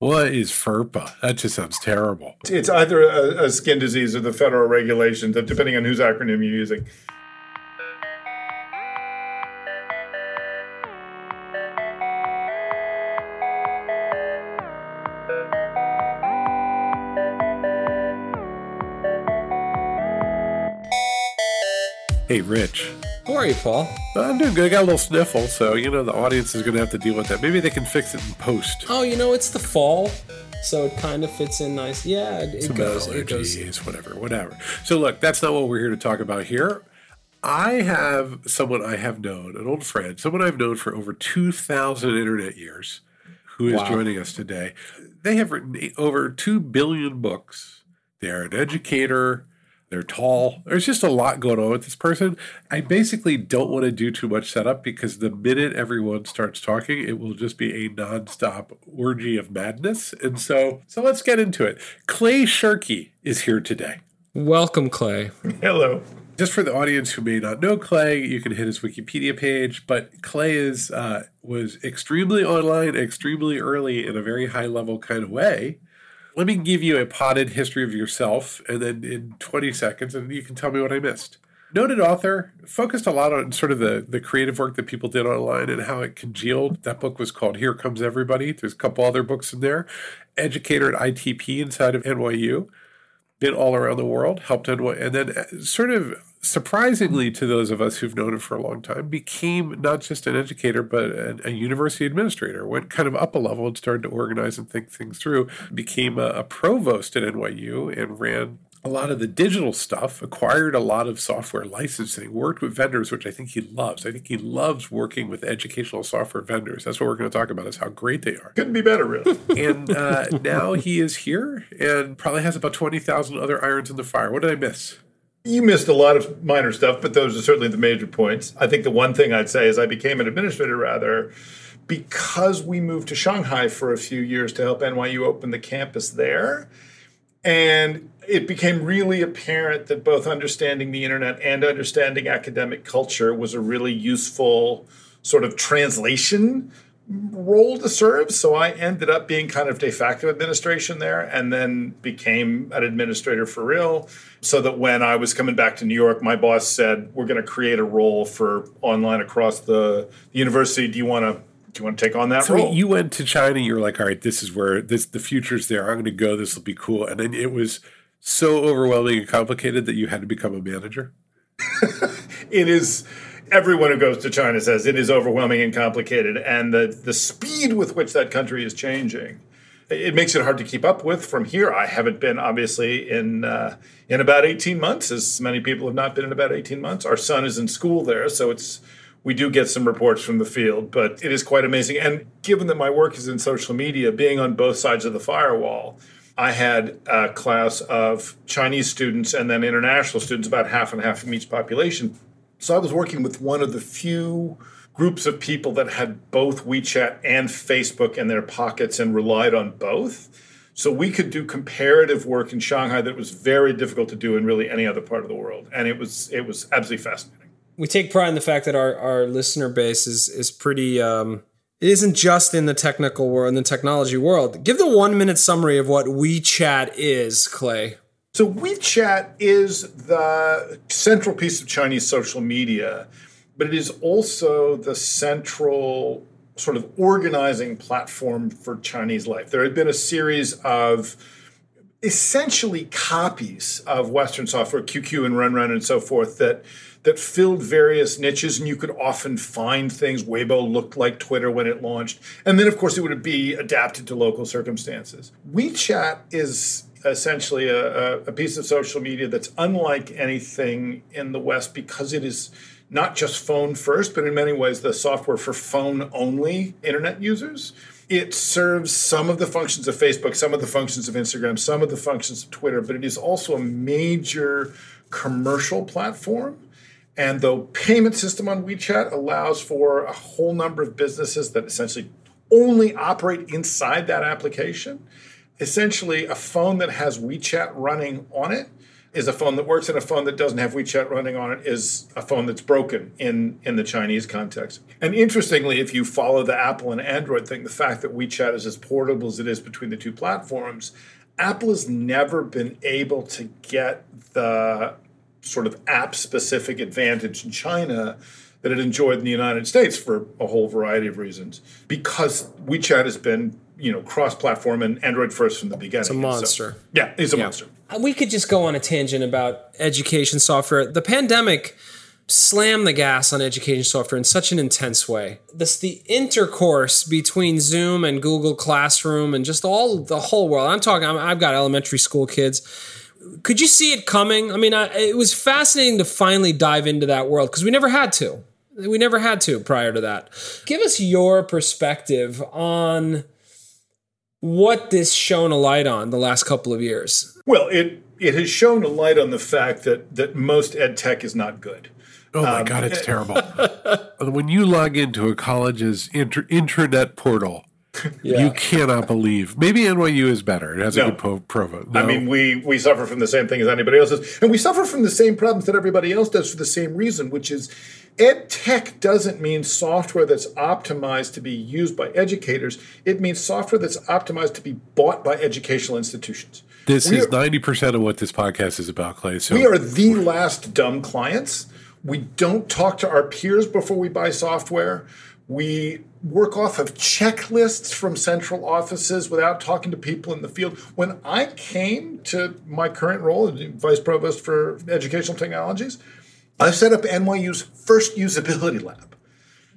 What is FERPA? That just sounds terrible. It's either a, a skin disease or the federal regulations, depending on whose acronym you're using. Hey, Rich. How are you, Paul? Uh, I'm doing good. I got a little sniffle, so you know the audience is going to have to deal with that. Maybe they can fix it in post. Oh, you know it's the fall, so it kind of fits in nice. Yeah, it, it goes. It goes. whatever, whatever. So look, that's not what we're here to talk about here. I have someone I have known, an old friend, someone I've known for over 2,000 internet years, who is Wow. joining us today. They have written over 2 billion books. They're an educator. They're tall. There's just a lot going on with this person. I basically don't want to do too much setup because the minute everyone starts talking, it will just be a nonstop orgy of madness. And so, so let's get into it. Clay Shirky is here today. Welcome, Clay. Hello. Just for the audience who may not know Clay, you can hit his Wikipedia page. But Clay is uh, was extremely online, extremely early in a very high level kind of way. Let me give you a potted history of yourself, and then in 20 seconds, and you can tell me what I missed. Noted author, focused a lot on sort of the, the creative work that people did online and how it congealed. That book was called Here Comes Everybody. There's a couple other books in there. Educator at ITP inside of NYU been all around the world, helped and then uh, sort of surprisingly to those of us who've known him for a long time, became not just an educator but a, a university administrator. Went kind of up a level and started to organize and think things through. Became a, a provost at NYU and ran a lot of the digital stuff, acquired a lot of software licensing, worked with vendors, which I think he loves. I think he loves working with educational software vendors. That's what we're going to talk about is how great they are Couldn't be better, really. and uh, now he is here and probably has about 20,000 other irons in the fire. What did I miss? You missed a lot of minor stuff, but those are certainly the major points. I think the one thing I'd say is I became an administrator rather because we moved to Shanghai for a few years to help NYU open the campus there. And it became really apparent that both understanding the internet and understanding academic culture was a really useful sort of translation role to serve. So I ended up being kind of de facto administration there and then became an administrator for real. So that when I was coming back to New York, my boss said, We're going to create a role for online across the the university. Do you want to? Do you want to take on that So role? you went to China. You were like, all right, this is where this the future's there. I'm going to go. This will be cool. And then it was so overwhelming and complicated that you had to become a manager. it is everyone who goes to China says it is overwhelming and complicated, and the the speed with which that country is changing, it makes it hard to keep up with. From here, I haven't been obviously in uh, in about eighteen months, as many people have not been in about eighteen months. Our son is in school there, so it's we do get some reports from the field, but it is quite amazing. And given that my work is in social media, being on both sides of the firewall. I had a class of Chinese students and then international students, about half and half from each population. So I was working with one of the few groups of people that had both WeChat and Facebook in their pockets and relied on both. So we could do comparative work in Shanghai that was very difficult to do in really any other part of the world. And it was it was absolutely fascinating. We take pride in the fact that our, our listener base is is pretty. Um, it isn't just in the technical world, in the technology world. Give the one minute summary of what WeChat is, Clay. So WeChat is the central piece of Chinese social media, but it is also the central sort of organizing platform for Chinese life. There had been a series of essentially copies of Western software, QQ and Renren and so forth, that that filled various niches, and you could often find things. Weibo looked like Twitter when it launched, and then of course it would be adapted to local circumstances. WeChat is essentially a, a piece of social media that's unlike anything in the West because it is not just phone first, but in many ways the software for phone only internet users. It serves some of the functions of Facebook, some of the functions of Instagram, some of the functions of Twitter, but it is also a major commercial platform. And the payment system on WeChat allows for a whole number of businesses that essentially only operate inside that application. Essentially, a phone that has WeChat running on it is a phone that works and a phone that doesn't have WeChat running on it is a phone that's broken in, in the Chinese context. And interestingly, if you follow the Apple and Android thing, the fact that WeChat is as portable as it is between the two platforms, Apple has never been able to get the sort of app specific advantage in China that it enjoyed in the United States for a whole variety of reasons because WeChat has been you know cross-platform and Android first from the beginning. It's a monster. So, yeah, it's a yeah. monster. Uh, we could just go on a tangent about education software. The pandemic slammed the gas on education software in such an intense way. This the intercourse between Zoom and Google Classroom and just all the whole world. I'm talking. i have got elementary school kids. Could you see it coming? I mean, I, it was fascinating to finally dive into that world because we never had to. We never had to prior to that. Give us your perspective on what this shone a light on the last couple of years. Well, it it has shown a light on the fact that that most ed tech is not good. Oh my um, god, it's terrible. when you log into a college's inter- intranet portal, yeah. you cannot believe. Maybe NYU is better. It has no. a good po- provo. No. I mean, we we suffer from the same thing as anybody else does, and we suffer from the same problems that everybody else does for the same reason, which is ed tech doesn't mean software that's optimized to be used by educators. It means software that's optimized to be bought by educational institutions. This we is ninety percent of what this podcast is about, Clay. So we are the last dumb clients. We don't talk to our peers before we buy software. We work off of checklists from central offices without talking to people in the field. When I came to my current role as vice provost for educational technologies, I set up NYU's first usability lab.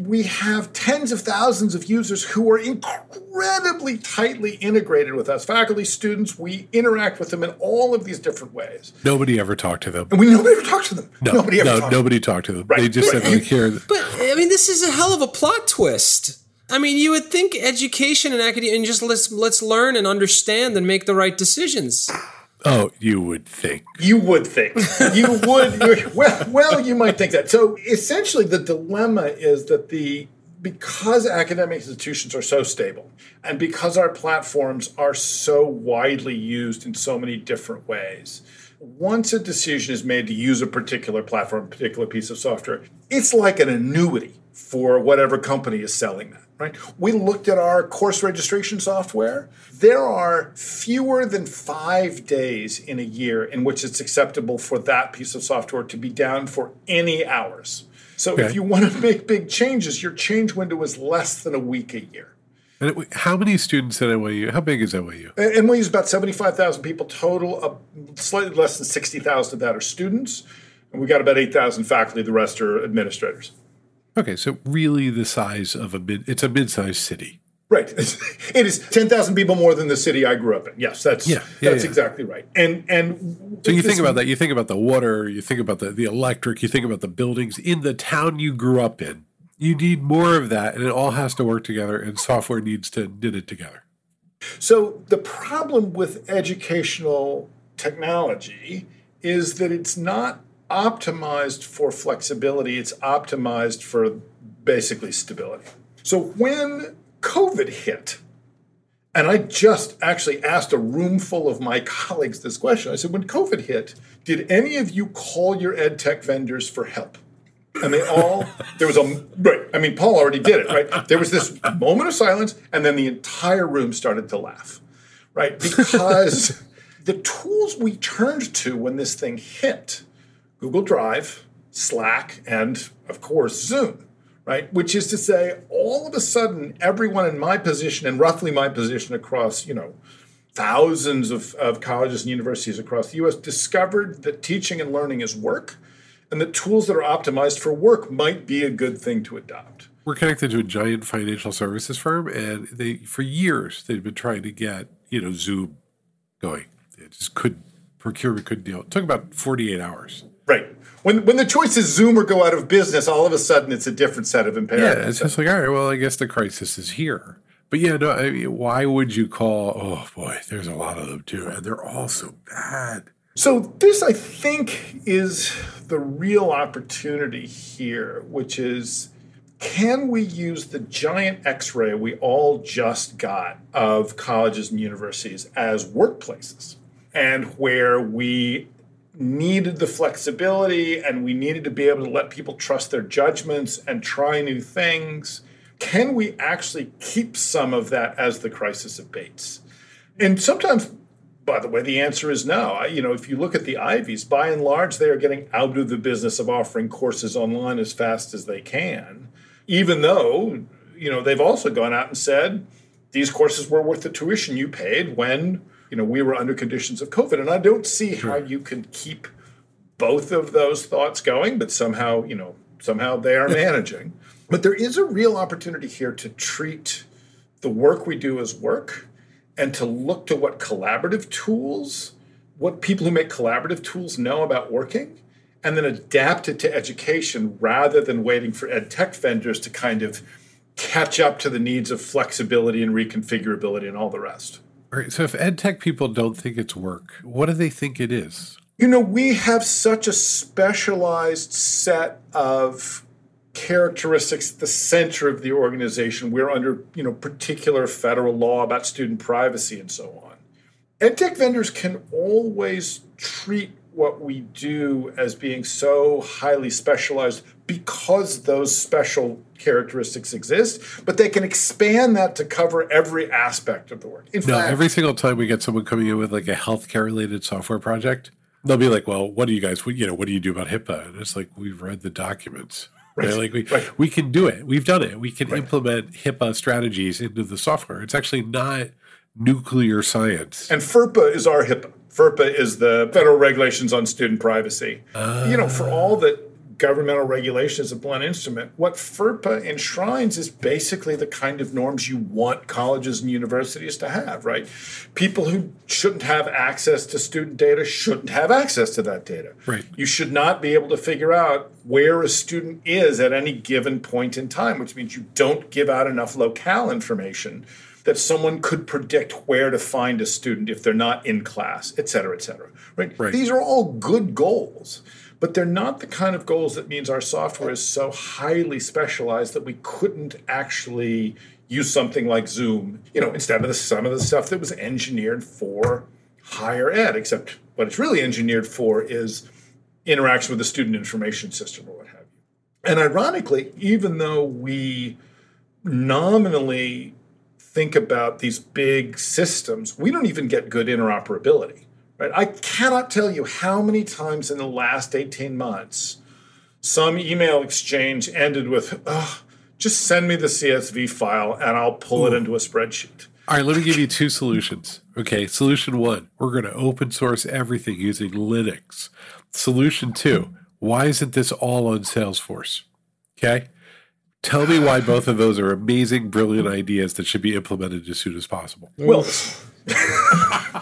We have tens of thousands of users who are incredibly tightly integrated with us. Faculty, students, we interact with them in all of these different ways. Nobody ever talked to them. And we nobody ever talked to them. No, nobody ever no, talked nobody to talked to them. Right. They just said, like, here. But, I mean, this is a hell of a plot twist. I mean, you would think education and academia, and just let's let's learn and understand and make the right decisions. Oh, you would think. You would think. You would. well, well, you might think that. So essentially, the dilemma is that the because academic institutions are so stable and because our platforms are so widely used in so many different ways, once a decision is made to use a particular platform, a particular piece of software, it's like an annuity for whatever company is selling that right? We looked at our course registration software. There are fewer than five days in a year in which it's acceptable for that piece of software to be down for any hours. So okay. if you want to make big changes, your change window is less than a week a year. And how many students at NYU? How big is NYU? NYU is about 75,000 people total. Slightly less than 60,000 of that are students. And we got about 8,000 faculty. The rest are administrators. Okay, so really the size of a mid, it's a mid-sized city. Right. It is 10,000 people more than the city I grew up in. Yes, that's yeah, yeah that's yeah. exactly right. And and So you think about that, you think about the water, you think about the, the electric, you think about the buildings in the town you grew up in. You need more of that and it all has to work together and software needs to knit it together. So the problem with educational technology is that it's not optimized for flexibility, it's optimized for basically stability. So when COVID hit, and I just actually asked a room full of my colleagues this question. I said, when COVID hit, did any of you call your ed tech vendors for help? And they all, there was a, right, I mean, Paul already did it, right? There was this moment of silence, and then the entire room started to laugh, right? Because the tools we turned to when this thing hit Google Drive, Slack, and of course, Zoom, right? Which is to say, all of a sudden, everyone in my position and roughly my position across, you know, thousands of, of colleges and universities across the US discovered that teaching and learning is work and that tools that are optimized for work might be a good thing to adopt. We're connected to a giant financial services firm, and they for years they've been trying to get you know Zoom going. It just could procurement couldn't deal. It took about forty eight hours. Right. When when the choice is Zoom or go out of business, all of a sudden it's a different set of imperatives. Yeah, it's just like, all right, well, I guess the crisis is here. But yeah, no, I mean, why would you call? Oh boy, there's a lot of them too, and they're all so bad. So this, I think, is the real opportunity here, which is can we use the giant x-ray we all just got of colleges and universities as workplaces and where we needed the flexibility and we needed to be able to let people trust their judgments and try new things. Can we actually keep some of that as the crisis abates? And sometimes, by the way, the answer is no. I, you know, if you look at the Ivies, by and large, they are getting out of the business of offering courses online as fast as they can, even though, you know, they've also gone out and said these courses were worth the tuition you paid when you know we were under conditions of COVID, and I don't see how you can keep both of those thoughts going, but somehow you know somehow they are managing. But there is a real opportunity here to treat the work we do as work and to look to what collaborative tools, what people who make collaborative tools know about working, and then adapt it to education rather than waiting for ed tech vendors to kind of catch up to the needs of flexibility and reconfigurability and all the rest. All right. So if ed tech people don't think it's work, what do they think it is? You know, we have such a specialized set of characteristics at the center of the organization. We're under, you know, particular federal law about student privacy and so on. EdTech vendors can always treat what we do as being so highly specialized because those special characteristics exist, but they can expand that to cover every aspect of the work. In no, fact, every single time we get someone coming in with like a healthcare related software project, they'll be like, "Well, what do you guys? You know, what do you do about HIPAA?" And it's like we've read the documents. Right. right? Like we, right. we can do it. We've done it. We can right. implement HIPAA strategies into the software. It's actually not nuclear science. And FERPA is our HIPAA. FERPA is the federal regulations on student privacy. Uh, you know, for all that governmental regulation is a blunt instrument, what FERPA enshrines is basically the kind of norms you want colleges and universities to have, right? People who shouldn't have access to student data shouldn't have access to that data. Right. You should not be able to figure out where a student is at any given point in time, which means you don't give out enough locale information that someone could predict where to find a student if they're not in class, et cetera, et cetera. Right? right. These are all good goals, but they're not the kind of goals that means our software is so highly specialized that we couldn't actually use something like Zoom, you know, instead of the, some of the stuff that was engineered for higher ed, except what it's really engineered for is interaction with the student information system or what have you. And ironically, even though we nominally think about these big systems, we don't even get good interoperability. Right? I cannot tell you how many times in the last 18 months some email exchange ended with, just send me the CSV file and I'll pull Ooh. it into a spreadsheet. All right, let me give you two solutions. Okay, solution one, we're going to open source everything using Linux. Solution two, why isn't this all on Salesforce? Okay, Tell me why both of those are amazing, brilliant ideas that should be implemented as soon as possible. Well,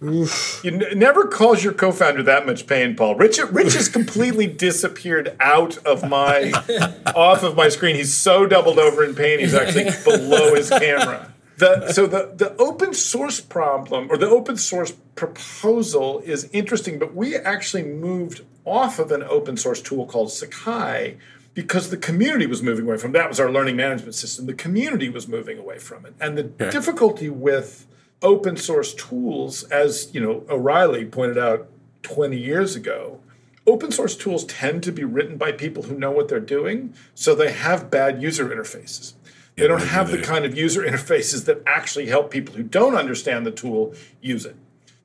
you n- never cause your co-founder that much pain, Paul. Rich, Rich has completely disappeared out of my, off of my screen. He's so doubled over in pain. He's actually below his camera. The, so the, the open source problem or the open source proposal is interesting, but we actually moved off of an open source tool called Sakai because the community was moving away from that was our learning management system the community was moving away from it. And the okay. difficulty with open source tools as you know o'reilly pointed out 20 years ago open source tools tend to be written by people who know what they're doing so they have bad user interfaces. They don't have the kind of user interfaces that actually help people who don't understand the tool use it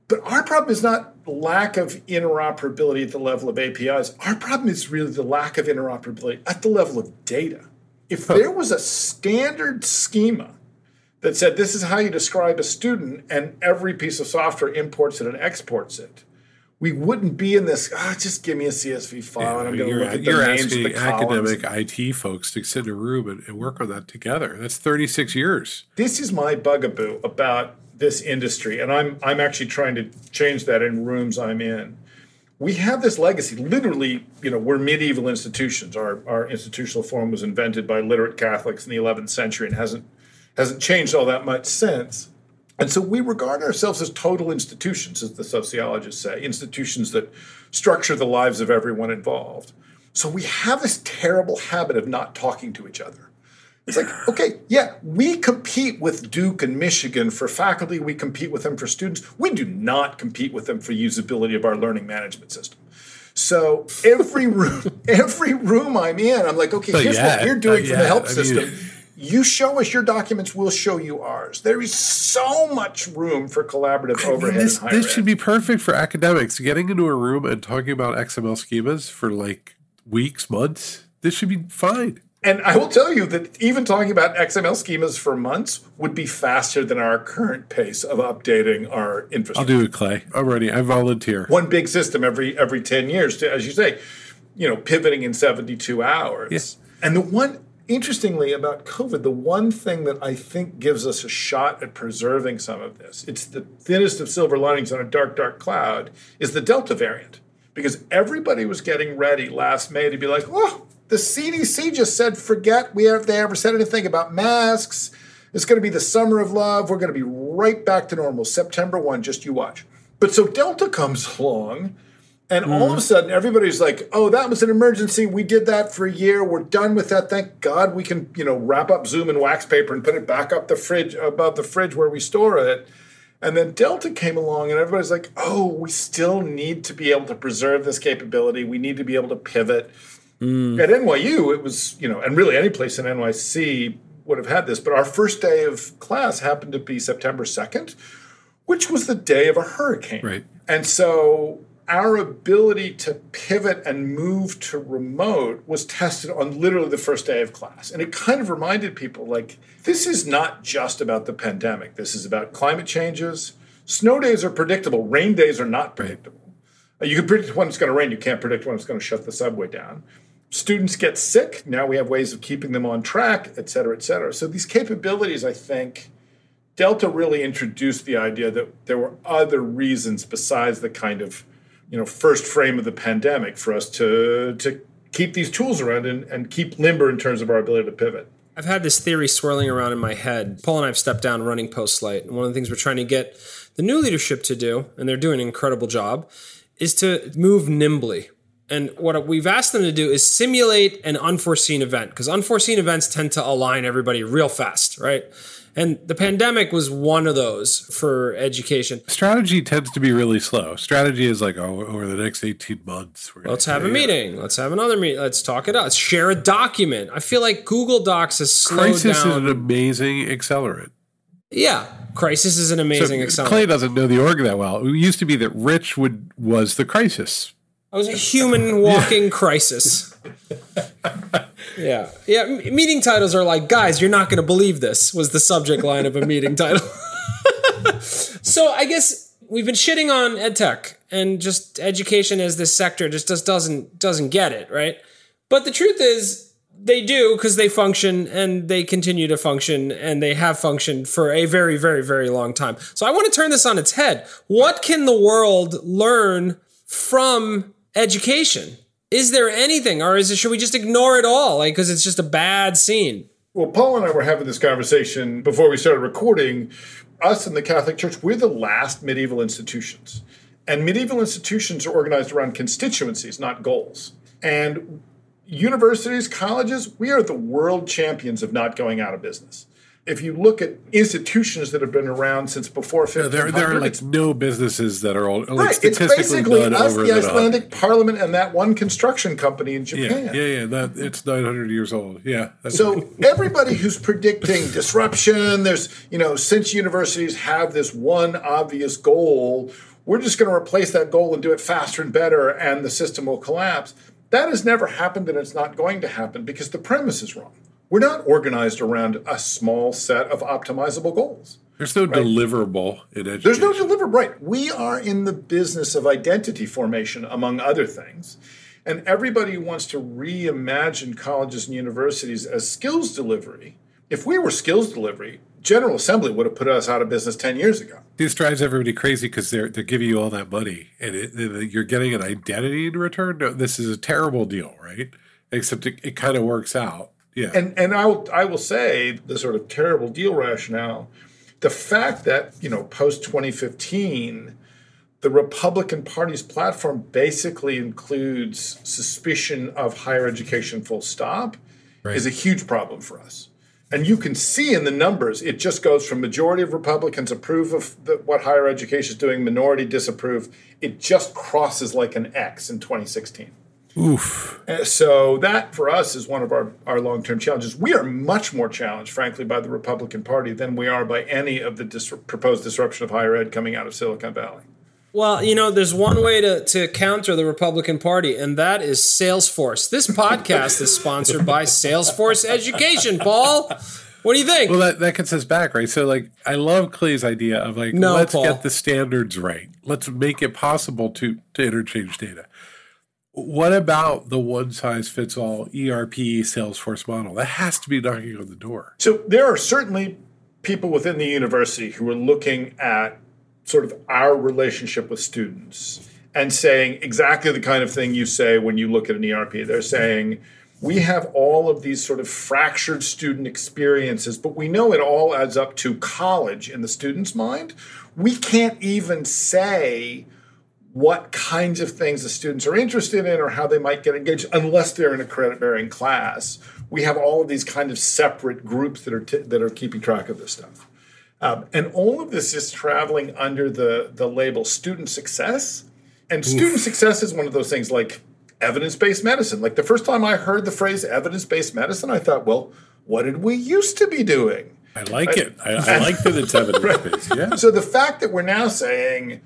but our problem is not lack of interoperability at the level of APIs. Our problem is really the lack of interoperability at the level of data. If there was a standard schema that said this is how you describe a student and every piece of software imports it and exports it, we wouldn't be in this. Ah, just give me a CSV file yeah, and I'm going to look at the names of the academic IT folks to sit in a room and, and work on that together. That's 36 years. This is my bugaboo about this industry, and I'm I'm actually trying to change that in rooms I'm in. We have this legacy. Literally, you know, we're medieval institutions. Our our institutional form was invented by literate Catholics in the 11th century and hasn't hasn't changed all that much since. And so we regard ourselves as total institutions, as the sociologists say, institutions that structure the lives of everyone involved. So we have this terrible habit of not talking to each other It's like, okay, yeah, we compete with Duke and Michigan for faculty, we compete with them for students. We do not compete with them for usability of our learning management system. So every room, every room I'm in, I'm like, okay, Not here's what you're doing for the help I mean- system. you show us your documents, we'll show you ours. There is so much room for collaborative I mean, overhead. this this ed. should be perfect for academics. Getting into a room and talking about XML schemas for like weeks, months. This should be fine. And I will tell you that even talking about XML schemas for months would be faster than our current pace of updating our infrastructure. I'll do it, Clay. I'm. I volunteer. One big system every every 10 years, to, as you say, you know, pivoting in 72 hours. Yes. And the one interestingly about COVID, the one thing that I think gives us a shot at preserving some of this, it's the thinnest of silver linings on a dark, dark cloud, is the Delta variant. Because everybody was getting ready last May to be like, oh, the CDC just said, forget we have they ever said anything about masks. It's going to be the summer of love. We're going to be right back to normal. September 1, just you watch. But so Delta comes along, and all of a mm-hmm. sudden everybody's like, oh, that was an emergency. We did that for a year. We're done with that. Thank God we can, you know, wrap up Zoom in wax paper and put it back up the fridge above the fridge where we store it. And then Delta came along, and everybody's like, oh, we still need to be able to preserve this capability. We need to be able to pivot. At NYU, it was, you know, and really any place in NYC would have had this, but our first day of class happened to be September 2nd, which was the day of a hurricane. Right. And so our ability to pivot and move to remote was tested on literally the first day of class. And it kind of reminded people like, this is not just about the pandemic, this is about climate changes. Snow days are predictable, rain days are not predictable. Uh, You can predict when it's going to rain, you can't predict when it's going to shut the subway down. Students get sick, now we have ways of keeping them on track, et cetera, et cetera. So these capabilities, I think, Delta really introduced the idea that there were other reasons besides the kind of, you know, first frame of the pandemic for us to to keep these tools around and, and keep limber in terms of our ability to pivot. I've had this theory swirling around in my head. Paul and I have stepped down running Postlight, and one of the things we're trying to get the new leadership to do, and they're doing an incredible job, is to move nimbly. And what we've asked them to do is simulate an unforeseen event, because unforeseen events tend to align everybody real fast, right? And the pandemic was one of those for education. Strategy tends to be really slow. Strategy is like, oh, over the next 18 months, we're Let's have a meeting. Let's have another meeting. Let's talk it out. Let's share a document. I feel like Google Docs has slowed Crisis is an amazing accelerant. yeah, Crisis is an amazing So example. Clay doesn't know the org that well. It used to be that Rich would was the crisis. I was a human walking crisis. Yeah. Yeah. Meeting titles are like, guys, you're not going to believe this, was the subject line of a meeting title. so I guess we've been shitting on edtech and just education as this sector just, just doesn't doesn't get it, right? But the truth is they do because they function and they continue to function and they have functioned for a very, very, very long time. So I want to turn this on its head. What can the world learn from education? Is there anything, or is it should we just ignore it all, like because it's just a bad scene? Well, Paul and I were having this conversation before we started recording. Us in the Catholic Church, we're the last medieval institutions. And medieval institutions are organized around constituencies, not goals. And universities, colleges, we are the world champions of not going out of business. If you look at institutions that have been around since before 1500, There, there are like no businesses that are all, like Right, it's basically us, over the. Icelandic Parliament, and that one construction company in Yeah, Japan. yeah, yeah. That it's 900 years old. Yeah. So everybody who's predicting disruption, there's you know, since universities have this one obvious goal, we're just going to replace that goal and do it faster and better, and the system will collapse. That has never happened, and it's not going to happen because the premise is wrong. We're not organized around a small set of optimizable goals. there's no deliverable in education. There's no deliverable, right. We are in the business of identity formation, among other things. And everybody wants to reimagine colleges and universities as skills delivery. If we were skills delivery, General Assembly would have put us out of business 10 years ago. This drives everybody crazy because they're they're giving you all that money and it, it- you're getting an identity in return. No, this is a terrible deal, right? Except it, it kind of works out. Yeah. And and I will I will say the sort of terrible deal rationale, the fact that, you know, post 2015, the Republican Party's platform basically includes suspicion of higher education full stop Right. is a huge problem for us. And you can see in the numbers, it just goes from majority of Republicans approve of the, what higher education is doing, minority disapprove. It just crosses like an X in 2016. Oof. So that for us is one of our, our long term challenges. We are much more challenged, frankly, by the Republican Party than we are by any of the dis- proposed disruption of higher ed coming out of Silicon Valley. Well, you know, there's one way to, to counter the Republican Party, and that is Salesforce. This podcast is sponsored by Salesforce Education, Paul. What do you think? Well, that, that gets us back, right? So, like, I love Clay's idea of like, No, let's Paul. get the standards right. Let's make it possible to to interchange data. What about the one size fits all ERP Salesforce model? That has to be knocking on the door. So there are certainly people within the university who are looking at sort of our relationship with students and saying exactly the kind of thing you say when you look at an ERP. They're saying, we have all of these sort of fractured student experiences, but we know it all adds up to college in the student's mind. We can't even say what kinds of things the students are interested in or how they might get engaged unless they're in a credit bearing class. We have all of these kind of separate groups that are t- that are keeping track of this stuff. Um, and all of this is traveling under the, the label student success. And student success is one of those things like evidence based medicine. Like the first time I heard the phrase evidence based medicine, I thought, well, what did we used to be doing? I like it. I, I like that it's evidence based. Yeah. So the fact that we're now saying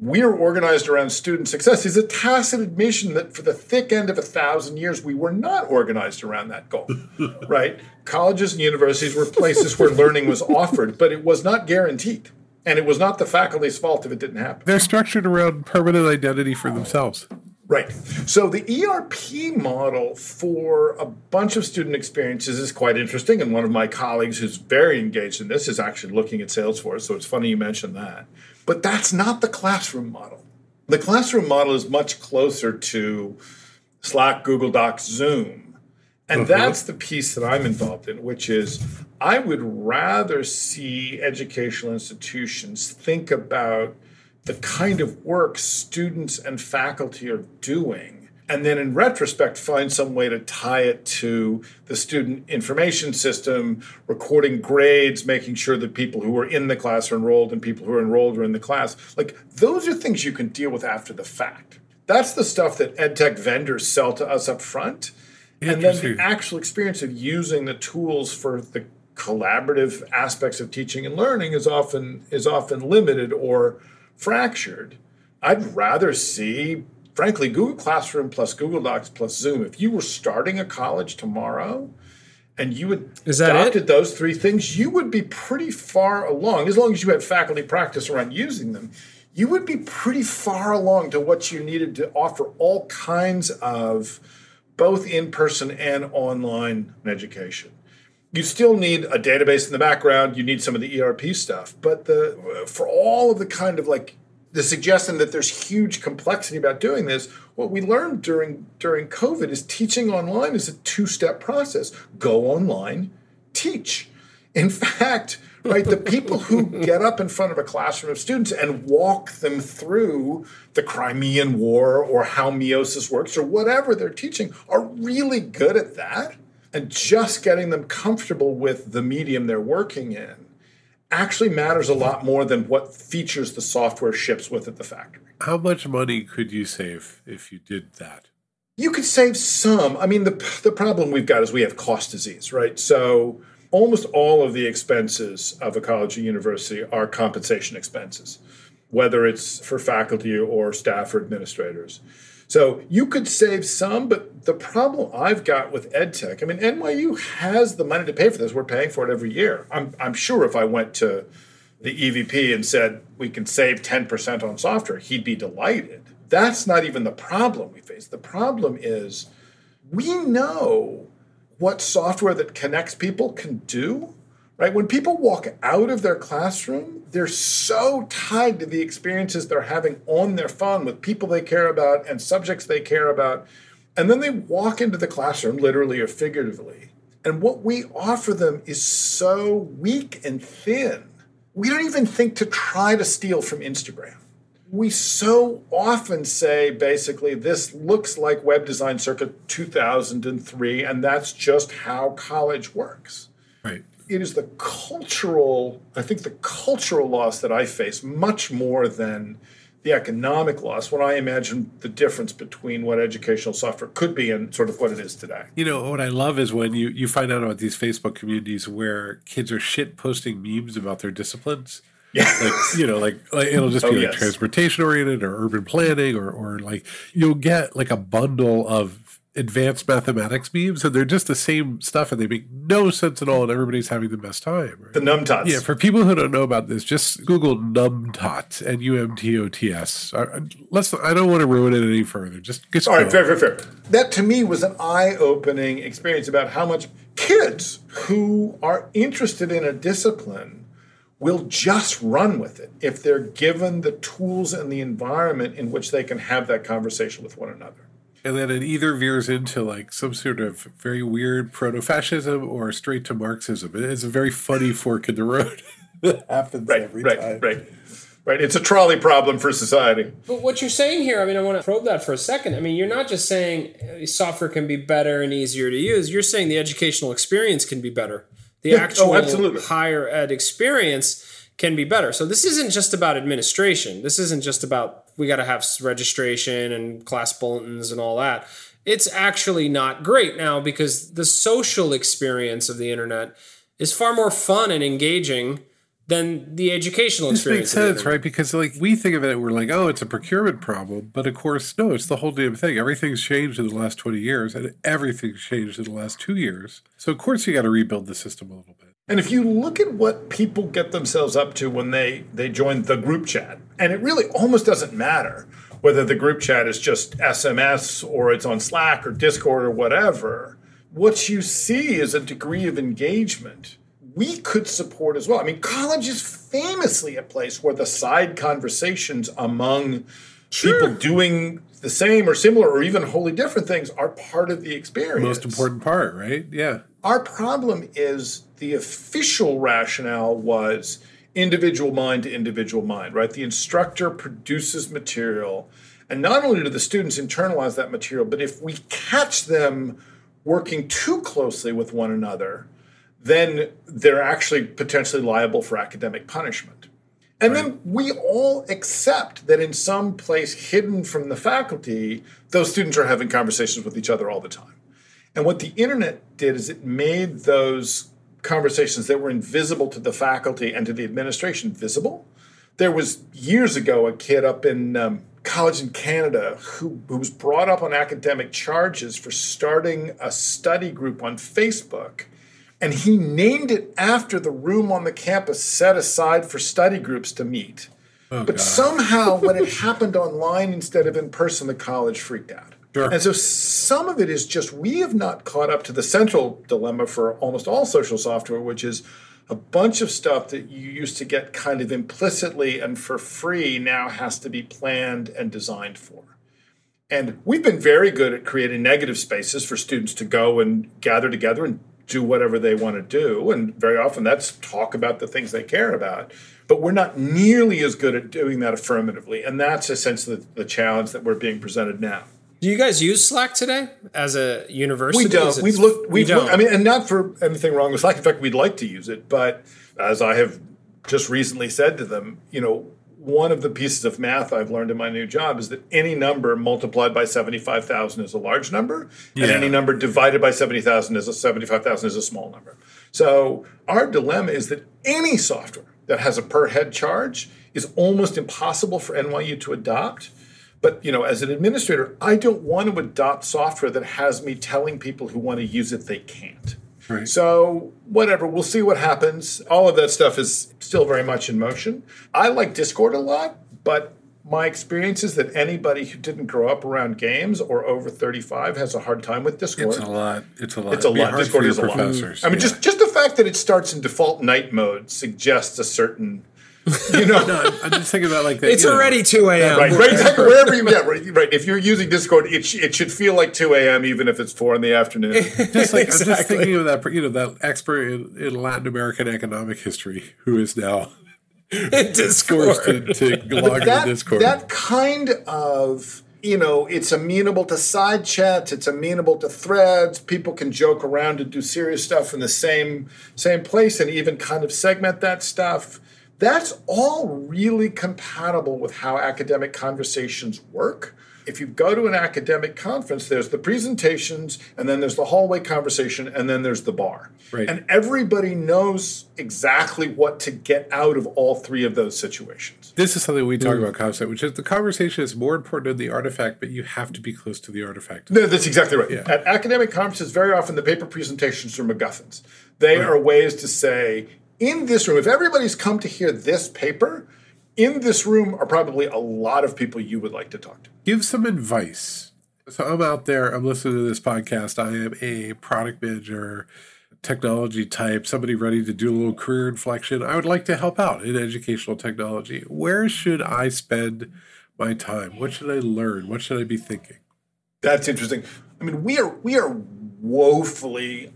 we're organized around student success is a tacit admission that for the thick end of a thousand years, we were not organized around that goal, right? Colleges and universities were places where learning was offered, but it was not guaranteed. And it was not the faculty's fault if it didn't happen. They're structured around permanent identity for themselves. Right. So the ERP model for a bunch of student experiences is quite interesting. And one of my colleagues who's very engaged in this is actually looking at Salesforce. So it's funny you mentioned that. But that's not the classroom model. The classroom model is much closer to Slack, Google Docs, Zoom. And mm-hmm. that's the piece that I'm involved in, which is I would rather see educational institutions think about the kind of work students and faculty are doing. And then in retrospect, find some way to tie it to the student information system, recording grades, making sure that people who are in the class are enrolled and people who are enrolled are in the class. Like those are things you can deal with after the fact. That's the stuff that edtech vendors sell to us up front. And then the actual experience of using the tools for the collaborative aspects of teaching and learning is often is often limited or fractured. I'd rather see, frankly, Google Classroom plus Google Docs plus Zoom. If you were starting a college tomorrow and you had Is that it? adopted those three things, you would be pretty far along. As long as you had faculty practice around using them, you would be pretty far along to what you needed to offer all kinds of both in person and online education. You still need a database in the background. You need some of the ERP stuff, but the for all of the kind of like the suggestion that there's huge complexity about doing this, what we learned during during COVID is teaching online is a two-step process. Go online, teach. In fact, right, the people who get up in front of a classroom of students and walk them through the Crimean War or how meiosis works or whatever they're teaching are really good at that. And just getting them comfortable with the medium they're working in actually matters a lot more than what features the software ships with at the factory. How much money could you save if you did that? You could save some. I mean, the, the problem we've got is we have cost disease, right? So almost all of the expenses of a college or university are compensation expenses, whether it's for faculty or staff or administrators. So you could save some, but the problem I've got with EdTech, I mean, NYU has the money to pay for this. We're paying for it every year. I'm, I'm sure if I went to the EVP and said we can save 10% on software, he'd be delighted. That's not even the problem we face. The problem is we know what software that connects people can do, right? When people walk out of their classroom, they're so tied to the experiences they're having on their phone with people they care about and subjects they care about. And then they walk into the classroom, literally or figuratively. And what we offer them is so weak and thin. We don't even think to try to steal from Instagram we so often say basically this looks like web design circa 2003 and that's just how college works Right. It is the cultural, I think the cultural loss that I face much more than the economic loss when I imagine the difference between what educational software could be and sort of what it is today. You know, what I love is when you, you find out about these Facebook communities where kids are shit posting memes about their disciplines. Yeah. Like, you know, like, like it'll just Oh, be like yes. transportation oriented or urban planning or, or like you'll get like a bundle of advanced mathematics memes and they're just the same stuff and they make no sense at all and everybody's having the best time. Right? The numtots. Yeah, for people who don't know about this, just Google numtot, N U M T O T S. Let's. I don't want to ruin it any further. Just, just All right, fair, fair, fair. That to me was an eye opening experience about how much kids who are interested in a discipline will just run with it if they're given the tools and the environment in which they can have that conversation with one another. And then it either veers into like some sort of very weird proto-fascism or straight to Marxism. It's a very funny fork in the road. that happens Right, every right, time. right. Right. It's a trolley problem for society. But what you're saying here, I mean, I want to probe that for a second. I mean, you're not just saying uh, software can be better and easier to use. You're saying the educational experience can be better. The Yeah, oh, actual absolutely. higher ed experience can be better. So this isn't just about administration. This isn't just about we got to have registration and class bulletins and all that. It's actually not great now because the social experience of the internet is far more fun and engaging than the educational This experience. makes sense, right? Because like we think of it, we're like, oh, it's a procurement problem, but of course, no, it's the whole damn thing. Everything's changed in the last twenty years, and everything's changed in the last two years. So of course, you got to rebuild the system a little bit. And if you look at what people get themselves up to when they, they join the group chat, and it really almost doesn't matter whether the group chat is just SMS or it's on Slack or Discord or whatever, what you see is a degree of engagement we could support as well. I mean, college is famously a place where the side conversations among people doing the same or similar or even wholly different things are part of the experience. Most important part, right? Yeah. Our problem is the official rationale was individual mind to individual mind, right? The instructor produces material, and not only do the students internalize that material, but if we catch them working too closely with one another, then they're actually potentially liable for academic punishment. And then we all accept that in some place hidden from the faculty, those students are having conversations with each other all the time. And what the internet did is it made those conversations that were invisible to the faculty and to the administration visible. There was years ago a kid up in um, college in Canada who, who was brought up on academic charges for starting a study group on Facebook. And he named it after the room on the campus set aside for study groups to meet. Oh, But God. somehow, when it happened online instead of in person, the college freaked out. Sure. And so some of it is just we have not caught up to the central dilemma for almost all social software, which is a bunch of stuff that you used to get kind of implicitly and for free now has to be planned and designed for. And we've been very good at creating negative spaces for students to go and gather together and do whatever they want to do. And very often that's talk about the things they care about. But we're not nearly as good at doing that affirmatively. And that's essentially the, the challenge that we're being presented now. Do you guys use Slack today as a university? We don't. We've looked. We've don't. looked, I mean, and not for anything wrong with Slack. In fact, we'd like to use it, but as I have just recently said to them, you know, one of the pieces of math I've learned in my new job is that any number multiplied by seventy-five thousand is a large number, and any number divided by seventy thousand is a seventy-five thousand is a small number. So our dilemma is that any software that has a per head charge is almost impossible for NYU to adopt. But you know, as an administrator, I don't want to adopt software that has me telling people who want to use it they can't. Right. So whatever, we'll see what happens. All of that stuff is still very much in motion. I like Discord a lot, but my experience is that anybody who didn't grow up around games or over 35 has a hard time with Discord. It's a lot. It's a lot. It's a lot. Discord is a lot. I mean, yeah. just just the fact that it starts in default night mode suggests a certain, you know, No, I'm just thinking about like that. it's you know, already 2 a.m. right, right, exactly. Wherever you get, right, right. If you're using Discord, it, sh- it should feel like 2 a.m. even if it's four in the afternoon. Just like I'm just thinking of that, you know, that expert in, in Latin American economic history who is now in Discord. to, to log into that, Discord. that kind of you know, it's amenable to side chats, it's amenable to threads. People can joke around and do serious stuff in the same same place and even kind of segment that stuff. That's all really compatible with how academic conversations work if you go to an academic conference, there's the presentations, and then there's the hallway conversation, and then there's the bar. Right. And everybody knows exactly what to get out of all three of those situations. This is something we talk about concept, which is the conversation is more important than the artifact, but you have to be close to the artifact. No, that's exactly right. Yeah. At academic conferences, very often the paper presentations are MacGuffins. They Right. are ways to say, in this room, if everybody's come to hear this paper, in this room are probably a lot of people you would like to talk to. Give some advice. So I'm out there, I'm listening to this podcast. I am a product manager, technology type, somebody ready to do a little career inflection. I would like to help out in educational technology. Where should I spend my time? What should I learn? What should I be thinking? That's interesting. I mean, we are we are woefully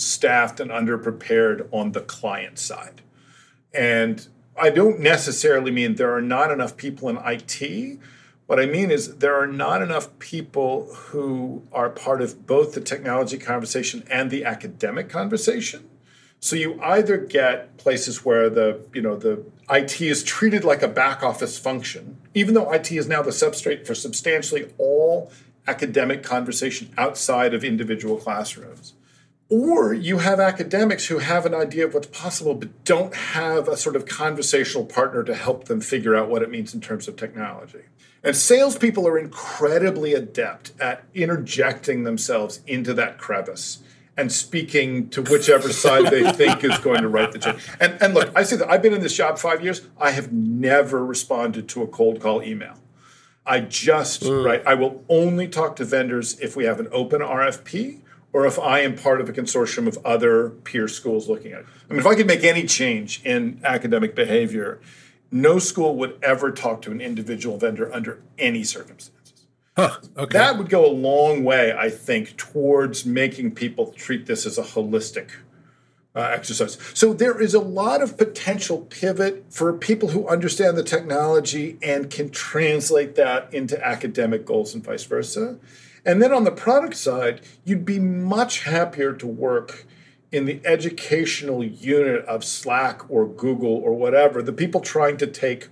understaffed and underprepared on the client side. And I don't necessarily mean there are not enough people in IT. What I mean is there are not enough people who are part of both the technology conversation and the academic conversation. So you either get places where the you know the IT is treated like a back office function, even though IT is now the substrate for substantially all academic conversation outside of individual classrooms. Or you have academics who have an idea of what's possible but don't have a sort of conversational partner to help them figure out what it means in terms of technology. And salespeople are incredibly adept at interjecting themselves into that crevice and speaking to whichever side they think is going to write the check. And, and look, I say that I've been in this job five years. I have never responded to a cold call email. I just, mm. right, I will only talk to vendors if we have an open RFP or if I am part of a consortium of other peer schools looking at it. I mean, if I could make any change in academic behavior, no school would ever talk to an individual vendor under any circumstances. Huh. Okay. That would go a long way, I think, towards making people treat this as a holistic uh, exercise. So there is a lot of potential pivot for people who understand the technology and can translate that into academic goals and vice versa. And then on the product side, you'd be much happier to work in the educational unit of Slack or Google or whatever, the people trying to take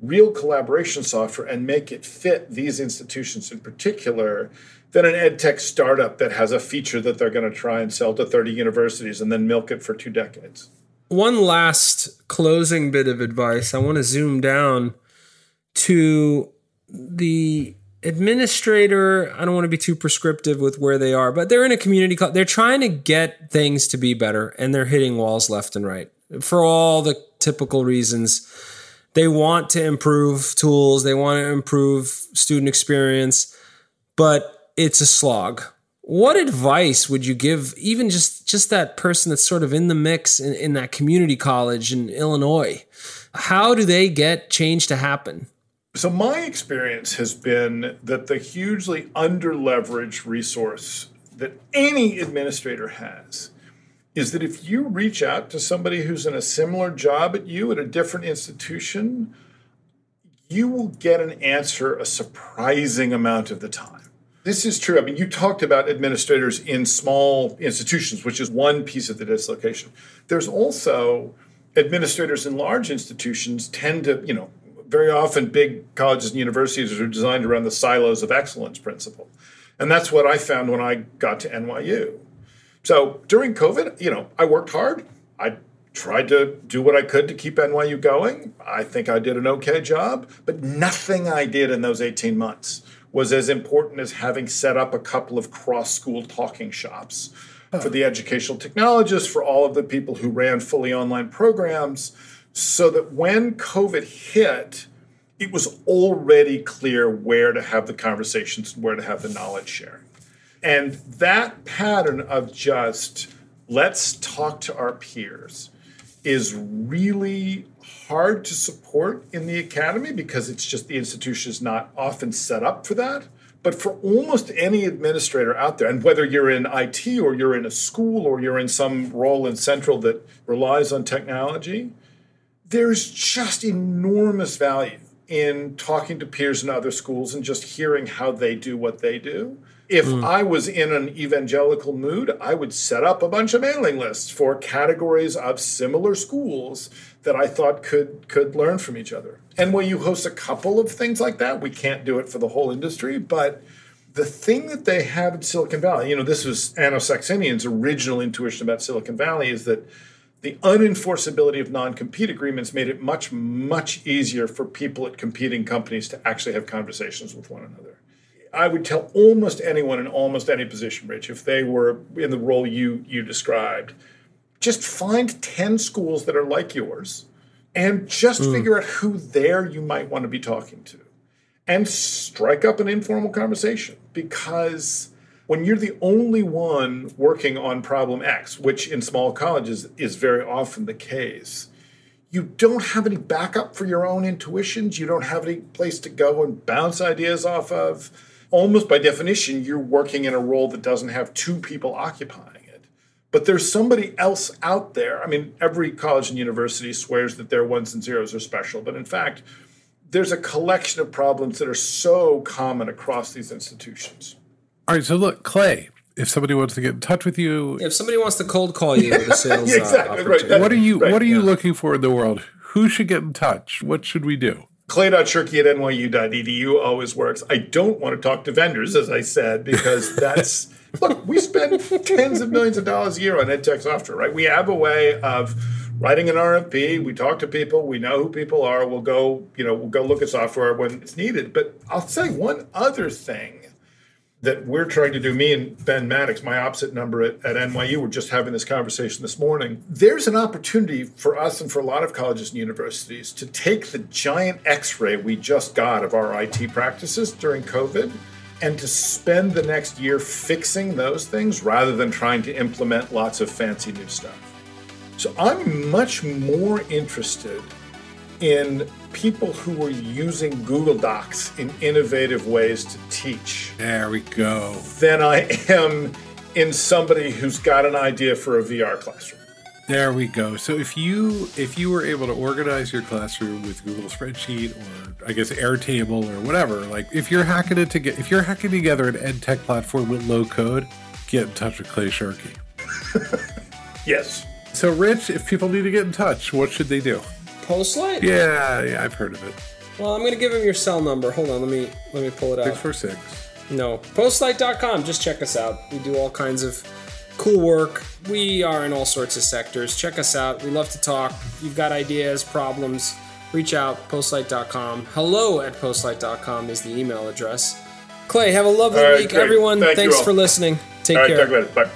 real collaboration software and make it fit these institutions in particular than an ed tech startup that has a feature that they're going to try and sell to 30 universities and then milk it for two decades. One last closing bit of advice. I want to zoom down to the administrator. I don't want to be too prescriptive with where they are, but they're in a community. co- They're trying to get things to be better, and they're hitting walls left and right for all the typical reasons. They want to improve tools. They want to improve student experience, but it's a slog. What advice would you give even just just that person that's sort of in the mix in, in that community college in Illinois? How do they get change to happen? So my experience has been that the hugely underleveraged resource that any administrator has is that if you reach out to somebody who's in a similar job at you at a different institution, you will get an answer a surprising amount of the time. This is true. I mean, you talked about administrators in small institutions, which is one piece of the dislocation. There's also administrators in large institutions tend to, you know, very often big colleges and universities are designed around the silos of excellence principle. And that's what I found when I got to NYU. So during COVID, you know, I worked hard. I tried to do what I could to keep NYU going. I think I did an okay job, but nothing I did in those 18 months was as important as having set up a couple of cross school talking shops for the educational technologists, for all of the people who ran fully online programs, so that when COVID hit, it was already clear where to have the conversations and where to have the knowledge sharing. And that pattern of just let's talk to our peers is really hard to support in the academy because it's just the institution is not often set up for that. But for almost any administrator out there, and whether you're in IT or you're in a school or you're in some role in central that relies on technology, there's just enormous value in talking to peers in other schools and just hearing how they do what they do. If mm. I was in an evangelical mood, I would set up a bunch of mailing lists for categories of similar schools that I thought could could learn from each other. And when you host a couple of things like that. We can't do it for the whole industry, but the thing that they have in Silicon Valley, you know, this was Anno Saxenian's original intuition about Silicon Valley, is that the unenforceability of non-compete agreements made it much, much easier for people at competing companies to actually have conversations with one another. I would tell almost anyone in almost any position, Rich, if they were in the role you you described, just find 10 schools that are like yours and just mm. figure out who there you might want to be talking to and strike up an informal conversation because when you're the only one working on problem X, which in small colleges is very often the case, you don't have any backup for your own intuitions. You don't have any place to go and bounce ideas off of. Almost by definition, you're working in a role that doesn't have two people occupying it. But there's somebody else out there. I mean, every college and university swears that their ones and zeros are special, but in fact, there's a collection of problems that are so common across these institutions. All right, so look, Clay, if somebody wants to get in touch with you, if somebody wants to cold call you, the sales yeah, exactly, uh, right, what are you right, what are you yeah. looking for in the world? Who should get in touch? What should we do? Clay.Shirky at nyu.edu always works. I don't want to talk to vendors, as I said, because that's look, we spend tens of millions of dollars a year on edtech software, right? We have a way of writing an RFP. We talk to people. We know who people are. We'll go, you know, we'll go look at software when it's needed. But I'll say one other thing that we're trying to do. Me and Ben Maddox, my opposite number at, at NYU, we're just having this conversation this morning. There's an opportunity for us and for a lot of colleges and universities to take the giant X-ray we just got of our IT practices during COVID and to spend the next year fixing those things rather than trying to implement lots of fancy new stuff. So I'm much more interested in people who are using Google Docs in innovative ways to teach. There we go. Than I am in somebody who's got an idea for a VR classroom. There we go. So if you if you were able to organize your classroom with Google Spreadsheet or I guess Airtable or whatever, like if you're hacking it to get if you're hacking together an ed tech platform with low code, get in touch with Clay Shirky. yes. So, Rich, if people need to get in touch, what should they do? Postlight? Yeah, yeah, I've heard of it. Well, I'm gonna give him your cell number. Hold on, let me let me pull it out. Six four six. No, postlight.com. Just check us out. We do all kinds of cool work. We are in all sorts of sectors. Check us out. We love to talk. You've got ideas, problems, reach out. Postlight.com. Hello at postlight.com is the email address. Clay, have a lovely right, week, great. everyone. Thank Thanks for listening. Take care. Bye.